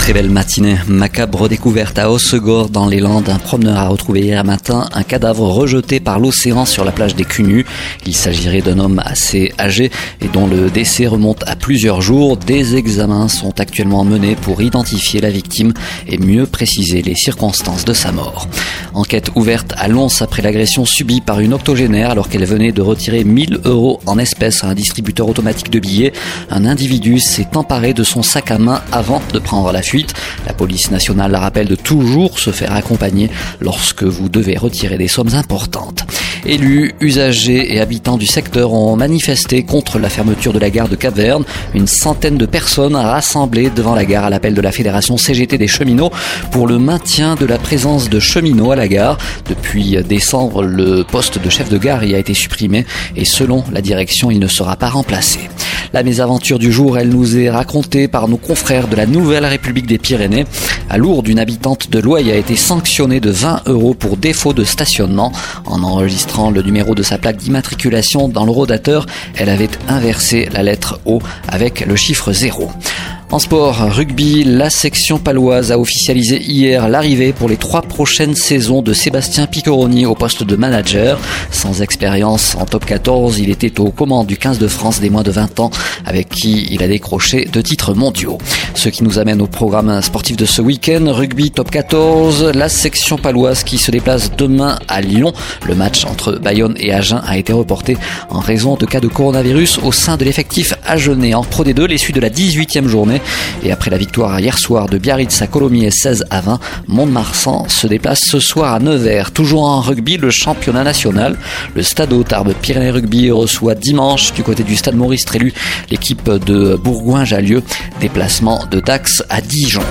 Très belle matinée. Macabre découverte à Hossegor dans les Landes. Un promeneur a retrouvé hier matin un cadavre rejeté par l'océan sur la plage des Cunus. Il s'agirait d'un homme assez âgé et dont le décès remonte à plusieurs jours. Des examens sont actuellement menés pour identifier la victime et mieux préciser les circonstances de sa mort. Enquête ouverte à Lons après l'agression subie par une octogénaire alors qu'elle venait de retirer 1000 euros en espèces à un distributeur automatique de billets. Un individu s'est emparé de son sac à main avant de prendre la fuite. La police nationale rappelle de toujours se faire accompagner lorsque vous devez retirer des sommes importantes. Élus, usagers et habitants du secteur ont manifesté contre la fermeture de la gare de Caverne. Une centaine de personnes rassemblées devant la gare à l'appel de la Fédération CGT des cheminots pour le maintien de la présence de cheminots à la gare. Depuis décembre, le poste de chef de gare y a été supprimé et selon la direction, il ne sera pas remplacé. La mésaventure du jour, elle nous est racontée par nos confrères de la Nouvelle République des Pyrénées. À Lourdes, une habitante de Loye a été sanctionnée de 20 euros pour défaut de stationnement. En enregistrant le numéro de sa plaque d'immatriculation dans le rodateur, elle avait inversé la lettre O avec le chiffre 0. En sport, rugby, la section paloise a officialisé hier l'arrivée pour les trois prochaines saisons de Sébastien Piccoroni au poste de manager. Sans expérience en top 14, il était aux commandes du 15 de France des moins de 20 ans avec qui il a décroché deux titres mondiaux. Ce qui nous amène au programme sportif de ce week-end. Rugby top 14, la section paloise qui se déplace demain à Lyon. Le match entre Bayonne et Agen a été reporté en raison de cas de coronavirus au sein de l'effectif agenais en Pro D2, les suites de la 18e journée. Et après la victoire hier soir de Biarritz à Colomiers 16 à 20, Mont-de-Marsan se déplace ce soir à Nevers. Toujours en rugby, le championnat national. Le stade Tarbes Pyrénées Rugby reçoit dimanche du côté du stade Maurice Trélu l'équipe de Bourgoin-Jallieu. Déplacement de Dax à Dijon.